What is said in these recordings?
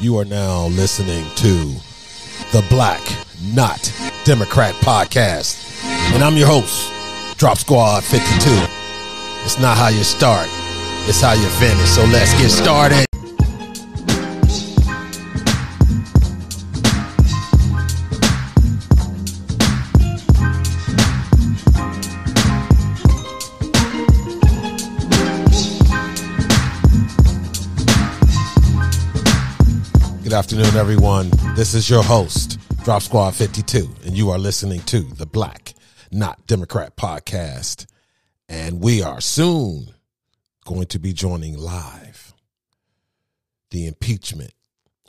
You are now listening to the Black Not Democrat podcast. And I'm your host, Drop Squad 52. It's not how you start, it's how you finish. So let's get started. Afternoon, everyone. This is your host, Drop Squad 52, and you are listening to the Black Not Democrat podcast. And we are soon going to be joining live the impeachment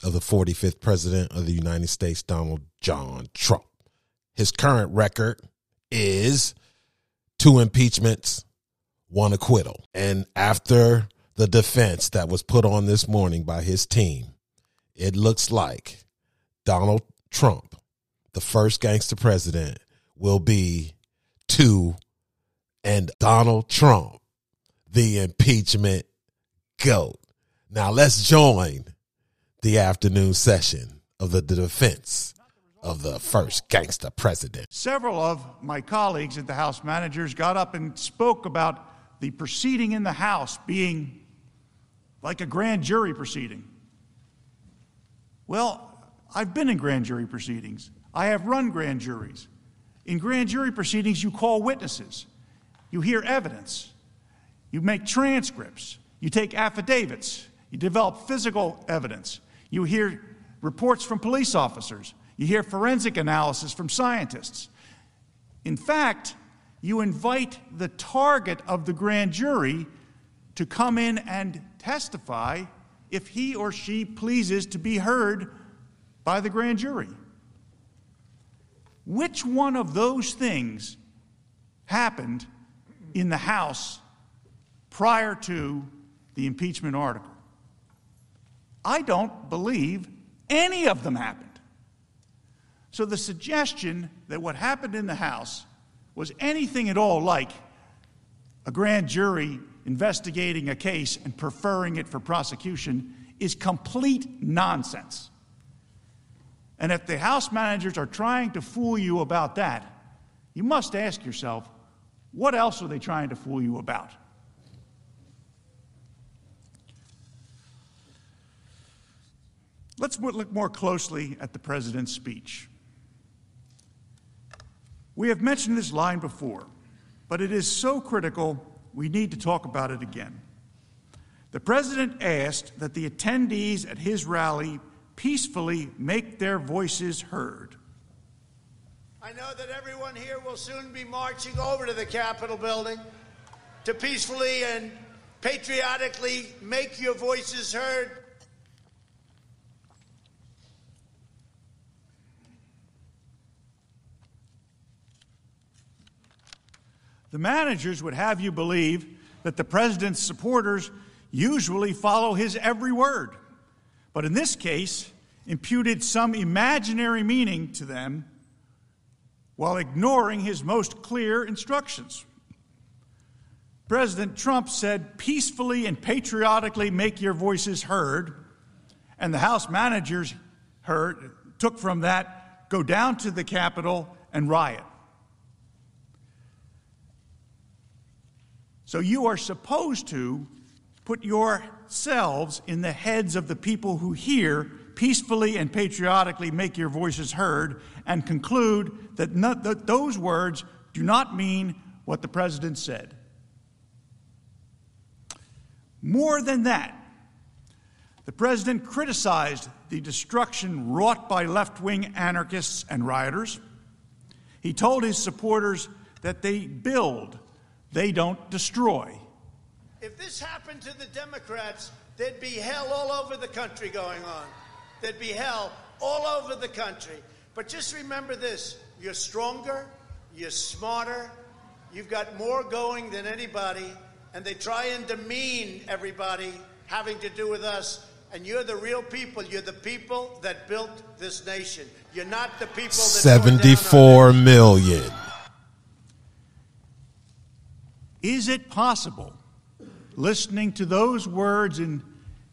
of the 45th President of the United States, Donald John Trump. His current record is two impeachments, one acquittal. And after the defense that was put on this morning by his team, it looks like Donald Trump, the first gangster president, will be two, and Donald Trump, the impeachment goat. Now let's join the afternoon session of the defense of the first gangster president. Several of my colleagues at the House managers got up and spoke about the proceeding in the House being like a grand jury proceeding. Well, I've been in grand jury proceedings. I have run grand juries. In grand jury proceedings, you call witnesses, you hear evidence, you make transcripts, you take affidavits, you develop physical evidence, you hear reports from police officers, you hear forensic analysis from scientists. In fact, you invite the target of the grand jury to come in and testify if he or she pleases to be heard by the grand jury. Which one of those things happened in the House prior to the impeachment article? I don't believe any of them happened. So the suggestion that what happened in the House was anything at all like a grand jury investigating a case and preferring it for prosecution is complete nonsense. And if the House managers are trying to fool you about that, you must ask yourself, what else are they trying to fool you about? Let's look more closely at the president's speech. We have mentioned this line before, but it is so critical we need to talk about it again. The president asked that the attendees at his rally peacefully make their voices heard. I know that everyone here will soon be marching over to the Capitol building to peacefully and patriotically make your voices heard. The managers would have you believe that the president's supporters usually follow his every word, but in this case, imputed some imaginary meaning to them while ignoring his most clear instructions. President Trump said, peacefully and patriotically make your voices heard, and the House managers heard, took from that, go down to the Capitol and riot. So you are supposed to put yourselves in the heads of the people who hear peacefully and patriotically make your voices heard and conclude that, not, that those words do not mean what the president said. More than that, the president criticized the destruction wrought by left wing anarchists and rioters. He told his supporters that they build they don't destroy. If this happened to the Democrats, there'd be hell all over the country going on. There'd be hell all over the country. But just remember this you're stronger, you're smarter, you've got more going than anybody, and they try and demean everybody having to do with us. And you're the real people. You're the people that built this nation. You're not the people that. 74 million. Is it possible, listening to those words in,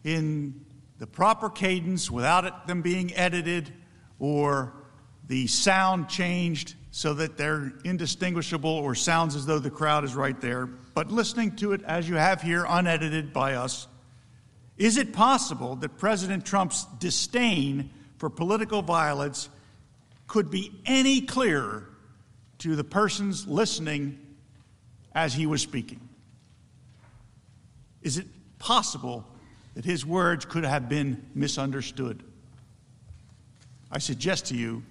in the proper cadence without it, them being edited or the sound changed so that they're indistinguishable or sounds as though the crowd is right there, but listening to it as you have here, unedited by us, is it possible that President Trump's disdain for political violence could be any clearer to the persons listening as he was speaking? Is it possible that his words could have been misunderstood? I suggest to you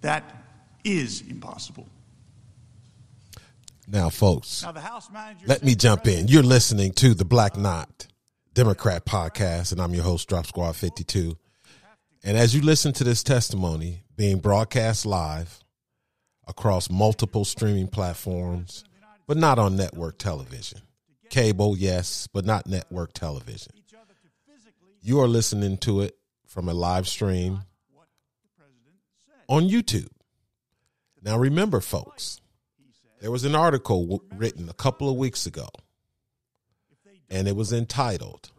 that is impossible. Now, folks, Now, the House manager let me jump in. You're listening to the Black Not Democrat podcast, and I'm your host, Drop Squad 52. And as you listen to this testimony being broadcast live across multiple streaming platforms, but not on network television. Cable, yes, but not network television. You are listening to it from a live stream on YouTube. Now, remember, folks, there was an article w- written a couple of weeks ago, and it was entitled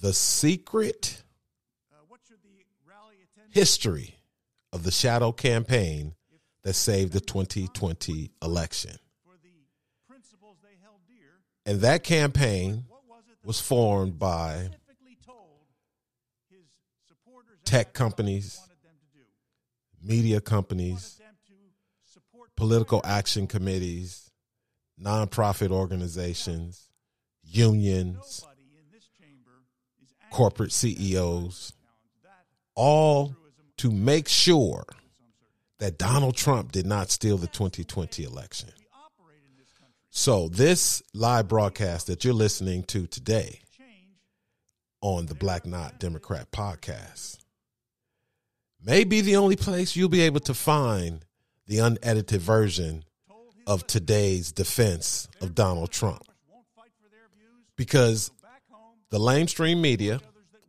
The Secret History of the Shadow Campaign That Saved the 2020 Election. And that campaign was formed by tech companies, media companies, political action committees, nonprofit organizations, unions, corporate CEOs, all to make sure that Donald Trump did not steal the 2020 election. operate in this country. So, this live broadcast that you're listening to today on the Black Not Democrat podcast may be the only place you'll be able to find the unedited version of today's defense of Donald Trump. Because the lamestream media,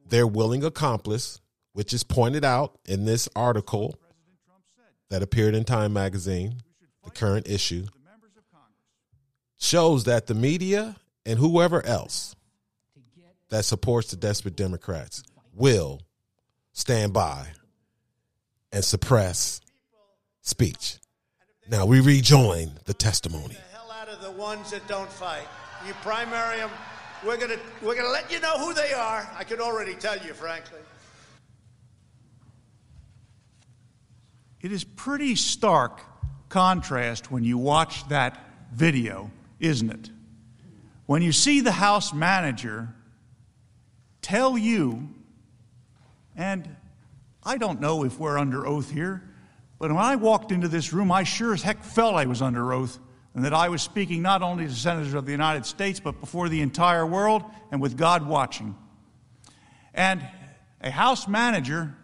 their willing accomplice, which is pointed out in this article that appeared in Time magazine, the current issue, the members of Congress shows that the media and whoever else that supports the desperate Democrats will stand by and suppress speech. Now we rejoin the testimony. the hell out of the ones that don't fight. You primary them. We're gonna we're gonna let you know who they are. I can already tell you, frankly. It is pretty stark contrast when you watch that video, isn't it? When you see the House manager tell you, and I don't know if we're under oath here, but when I walked into this room, I sure as heck felt I was under oath and that I was speaking not only to senators of the United States, but before the entire world and with God watching. And a House manager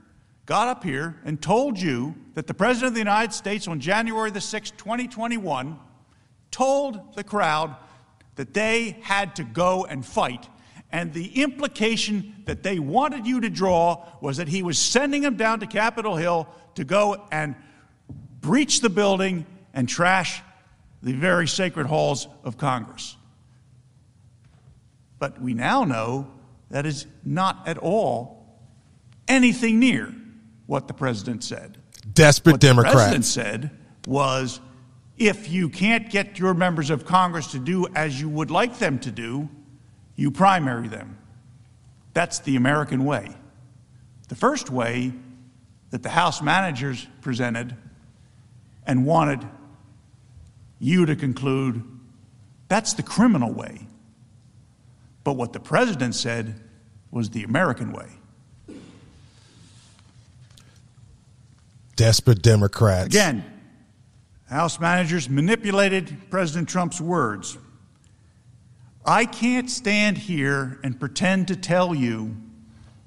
got up here and told you that the President of the United States on January the 6th, 2021, told the crowd that they had to go and fight. And the implication that they wanted you to draw was that he was sending them down to Capitol Hill to go and breach the building and trash the very sacred halls of Congress. But we now know that is not at all anything near what the president said. Desperate What the president said was if you can't get your members of Congress to do as you would like them to do, you primary them. That's the American way. The first way that the House managers presented and wanted you to conclude that's the criminal way. But what the president said was the American way. Desperate Democrats. Again, House managers manipulated President Trump's words. I can't stand here and pretend to tell you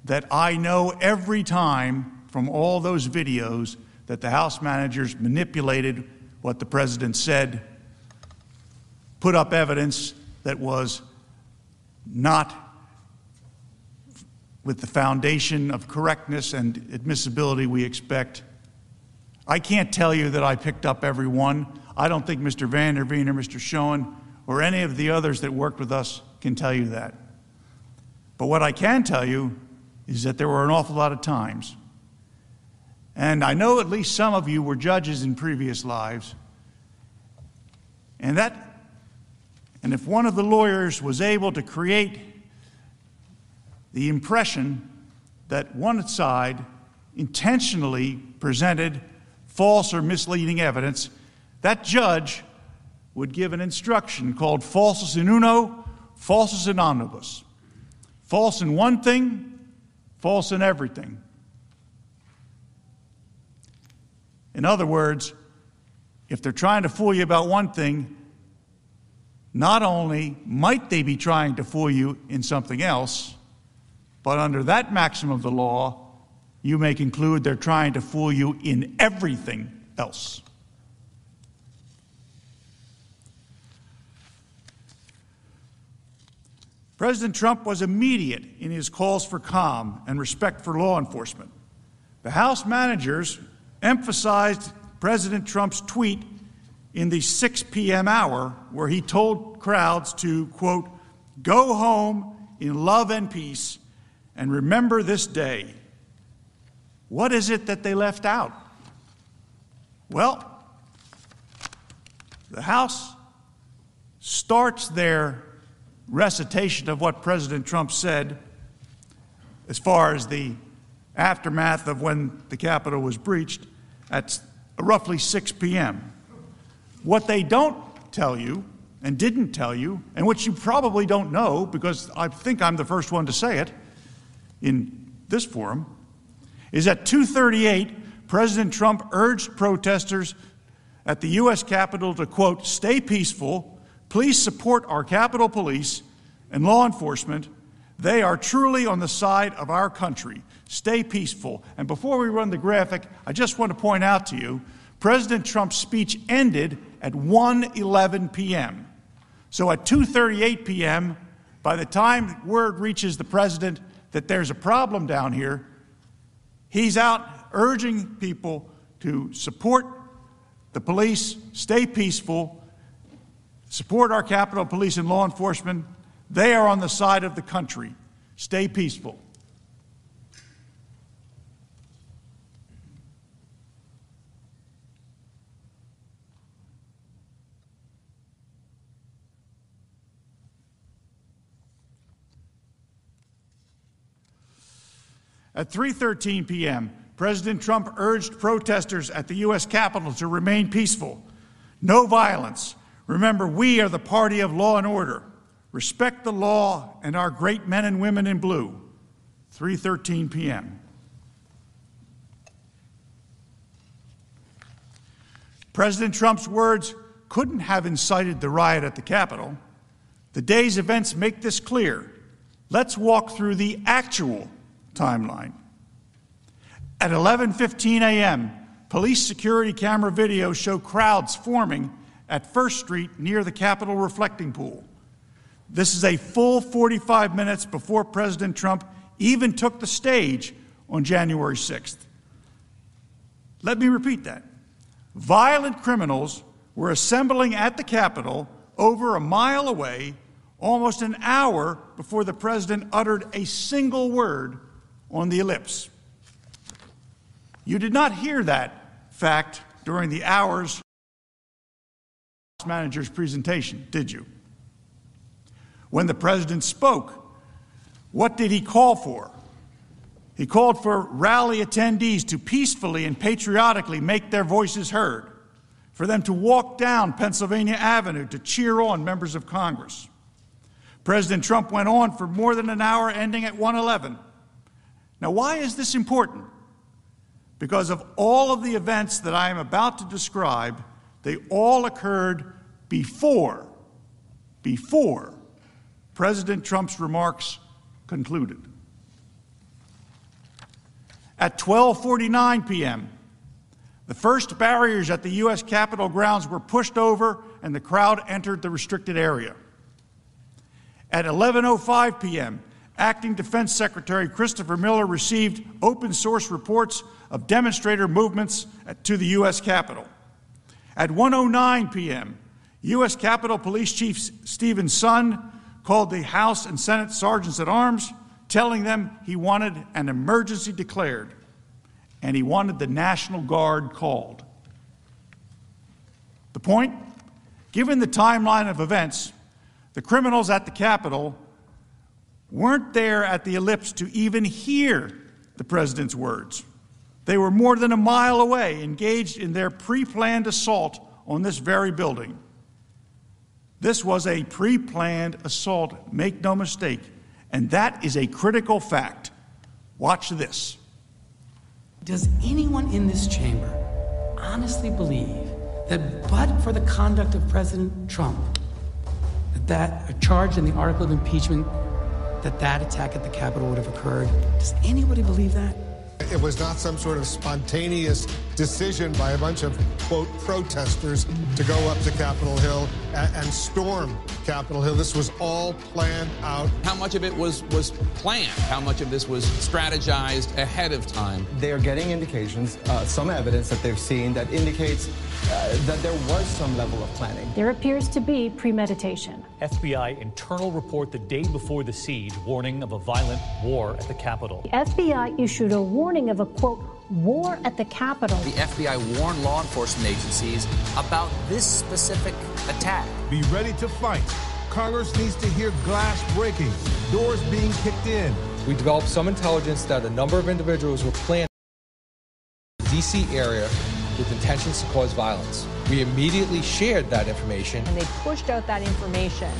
that I know every time from all those videos that the House managers manipulated what the president said, put up evidence that was not with the foundation of correctness and admissibility we expect. I can't tell you that I picked up every one. I don't think Mr. Vanderveen or Mr. Schoen or any of the others that worked with us can tell you that. But what I can tell you is that there were an awful lot of times, and I know at least some of you were judges in previous lives, and that and if one of the lawyers was able to create the impression that one side intentionally presented false or misleading evidence, that judge would give an instruction called falsus in uno, falsus in omnibus. False in one thing, false in everything. In other words, if they're trying to fool you about one thing, not only might they be trying to fool you in something else, but under that maxim of the law, you may conclude they're trying to fool you in everything else. President Trump was immediate in his calls for calm and respect for law enforcement. The House managers emphasized President Trump's tweet in the 6 p.m. hour, where he told crowds to, quote, go home in love and peace and remember this day. What is it that they left out? Well, the House starts their recitation of what President Trump said as far as the aftermath of when the Capitol was breached at roughly 6 p.m. What they don't tell you and didn't tell you, and which you probably don't know because I think I'm the first one to say it in this forum, is at 238 President Trump urged protesters at the US Capitol to quote, "stay peaceful, please support our Capitol Police and law enforcement. They are truly on the side of our country. Stay peaceful." And before we run the graphic, I just want to point out to you President Trump's speech ended at 1:11 p.m. So at 2:38 p.m., by the time word reaches the president that there's a problem down here, he's out urging people to support the police, stay peaceful, support our Capitol Police and law enforcement. They are on the side of the country. Stay peaceful. At 3:13 p.m., President Trump urged protesters at the US Capitol to remain peaceful. No violence. Remember, we are the party of law and order. Respect the law and our great men and women in blue. 3:13 p.m. President Trump's words couldn't have incited the riot at the Capitol. The day's events make this clear. Let's walk through the actual timeline. At 11:15 a.m., police security camera video show crowds forming at First Street near the Capitol reflecting pool. This is a full 45 minutes before President Trump even took the stage on January 6th. Let me repeat that. Violent criminals were assembling at the Capitol over a mile away almost an hour before the president uttered a single word on the ellipse. You did not hear that fact during the House manager's presentation, did you? When the president spoke, what did he call for? He called for rally attendees to peacefully and patriotically make their voices heard, for them to walk down Pennsylvania Avenue to cheer on members of Congress. President Trump went on for more than an hour, ending at 111. Now, why is this important? Because of all of the events that I am about to describe, they all occurred before, before President Trump's remarks concluded. At 12:49 p.m., the first barriers at the US Capitol grounds were pushed over and the crowd entered the restricted area. At 11:05 p.m., Acting Defense Secretary Christopher Miller received open source reports of demonstrator movements to the U.S. Capitol. At 1:09 p.m., U.S. Capitol Police Chief Steven Sund called the House and Senate sergeants at arms telling them he wanted an emergency declared and he wanted the National Guard called. The point? Given the timeline of events, the criminals at the Capitol weren't there at the ellipse to even hear the president's words. They were more than a mile away, engaged in their pre planned assault on this very building. This was a pre planned assault, make no mistake, and that is a critical fact. Watch this. Does anyone in this chamber honestly believe that, but for the conduct of President Trump, that, that a charge in the article of impeachment, that that attack at the Capitol would have occurred? Does anybody believe that? It was not some sort of spontaneous decision by a bunch of, quote, protesters to go up to Capitol Hill and, and, storm Capitol Hill. This was all planned out. How much of it was, was planned? How much of this was strategized ahead of time? They are getting indications, uh, some evidence that they've seen that indicates uh, that there was some level of planning. There appears to be premeditation. FBI internal report the day before the siege warning of a violent war at the Capitol. The FBI issued a warning of a quote war at the Capitol. The FBI warned law enforcement agencies about this specific attack. Be ready to fight. Congress needs to hear glass breaking, doors being kicked in. We developed some intelligence that a number of individuals were planning the D.C. area with intentions to cause violence. We immediately shared that information. And they pushed out that information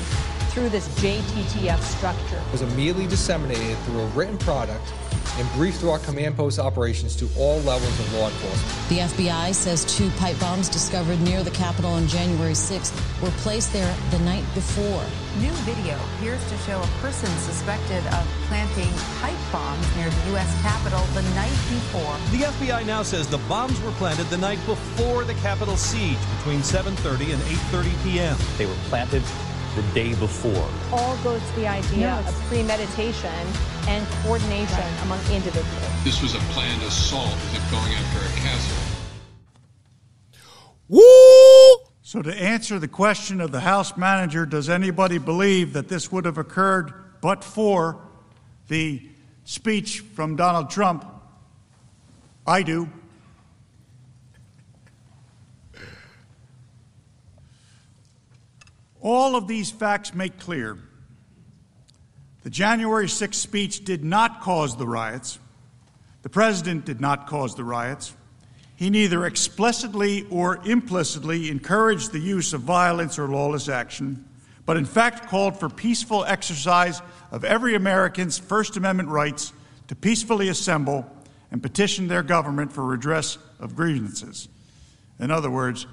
through this JTTF structure. It was immediately disseminated through a written product and briefed through our command post operations to all levels of law enforcement. The FBI says two pipe bombs discovered near the Capitol on January 6th were placed there the night before. New video appears to show a person suspected of planting pipe bombs near the U.S. Capitol the night before. The FBI now says the bombs were planted the night before the Capitol siege between 7.30 and 8.30 p.m. They were planted the day before. All goes to the idea no, of premeditation and coordination right. among individuals. This was a planned assault as if going after a castle. Woo! So, to answer the question of the House manager, does anybody believe that this would have occurred but for the speech from Donald Trump? I do. All of these facts make clear the January 6th speech did not cause the riots. The president did not cause the riots. He neither explicitly or implicitly encouraged the use of violence or lawless action, but in fact called for peaceful exercise of every American's First Amendment rights to peacefully assemble and petition their government for redress of grievances. In other words,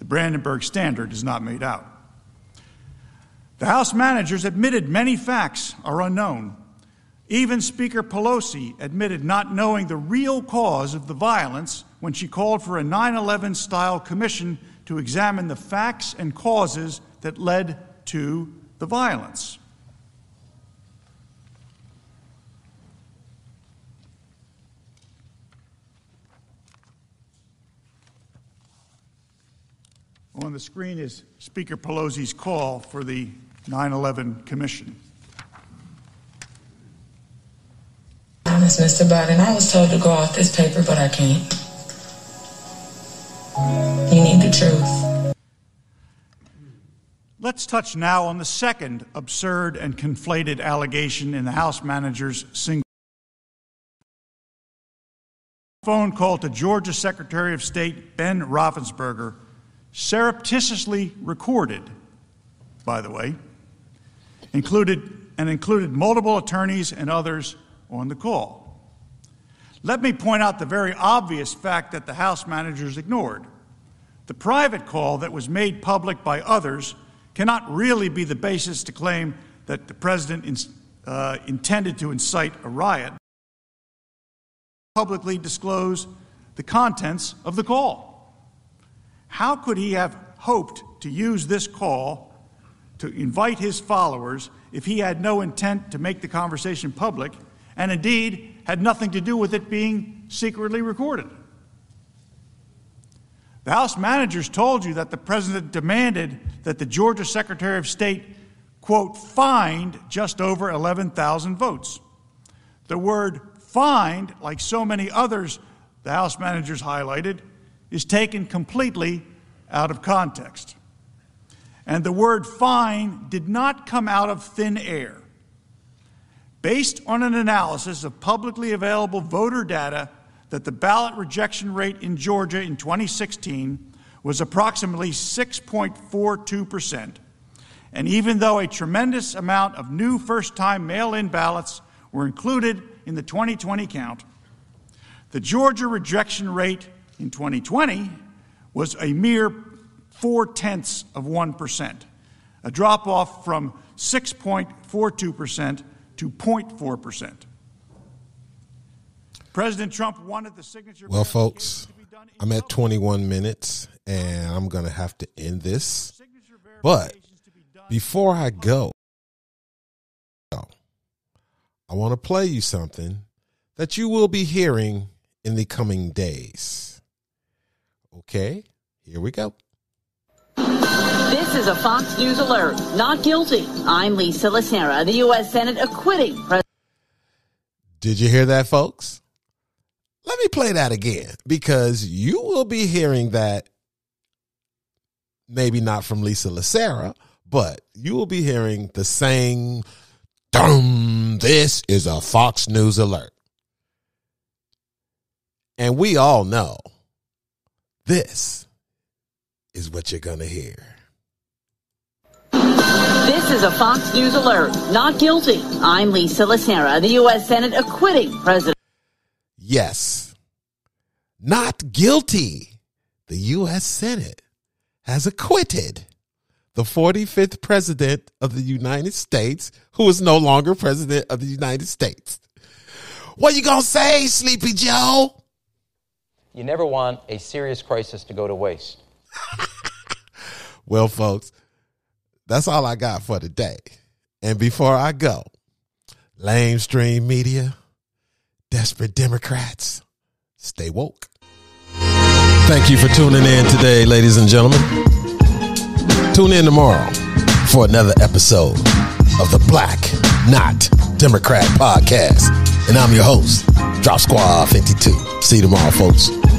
the Brandenburg Standard is not made out. The House managers admitted many facts are unknown. Even Speaker Pelosi admitted not knowing the real cause of the violence when she called for a 9 11 style commission to examine the facts and causes that led to the violence. On the screen is Speaker Pelosi's call for the 9 11 Commission. Honest, Mr. Biden, I was told to go off this paper, but I can't. You need the truth. Let's touch now on the second absurd and conflated allegation in the House manager's single phone call to Georgia Secretary of State Ben Raffensperger, surreptitiously recorded, by the way, included, and included multiple attorneys and others on the call. Let me point out the very obvious fact that the House managers ignored. The private call that was made public by others cannot really be the basis to claim that the president in, uh, intended to incite a riot. Publicly disclose the contents of the call. How could he have hoped to use this call to invite his followers if he had no intent to make the conversation public and indeed had nothing to do with it being secretly recorded. The House managers told you that the president demanded that the Georgia Secretary of State, quote, find just over 11,000 votes. The word find, like so many others the House managers highlighted, is taken completely out of context. And the word fine did not come out of thin air. Based on an analysis of publicly available voter data that the ballot rejection rate in Georgia in 2016 was approximately 6.42%. And even though a tremendous amount of new first time mail in ballots were included in the 2020 count, the Georgia rejection rate in 2020 was a mere four tenths of 1%, a drop off from 6.42% to 0.4%. President Trump wanted the signature. Well, folks, I'm at 21 minutes and I'm going to have to end this. But before I go, I want to play you something that you will be hearing in the coming days. Okay, here we go. This is a Fox News alert. Not guilty. I'm Lisa Lacera, the U.S. Senate acquitting President. Did you hear that, folks? Let me play that again because you will be hearing that maybe not from Lisa Lacera, but you will be hearing the same Dum, this is a Fox News alert. And we all know this is what you're going to hear. This is a Fox News alert. Not guilty. I'm Lisa Lacera, the U.S. Senate acquitting President. Yes, not guilty. The U.S. Senate has acquitted the 45th president of the United States, who is no longer president of the United States. What are you gonna say, Sleepy Joe? You never want a serious crisis to go to waste. well, folks, that's all I got for today. And before I go, lamestream media, desperate Democrats, stay woke. Thank you for tuning in today, ladies and gentlemen. Tune in tomorrow for another episode of the Black Not Democrat podcast. And I'm your host, Drop Squad 52. See you tomorrow, folks.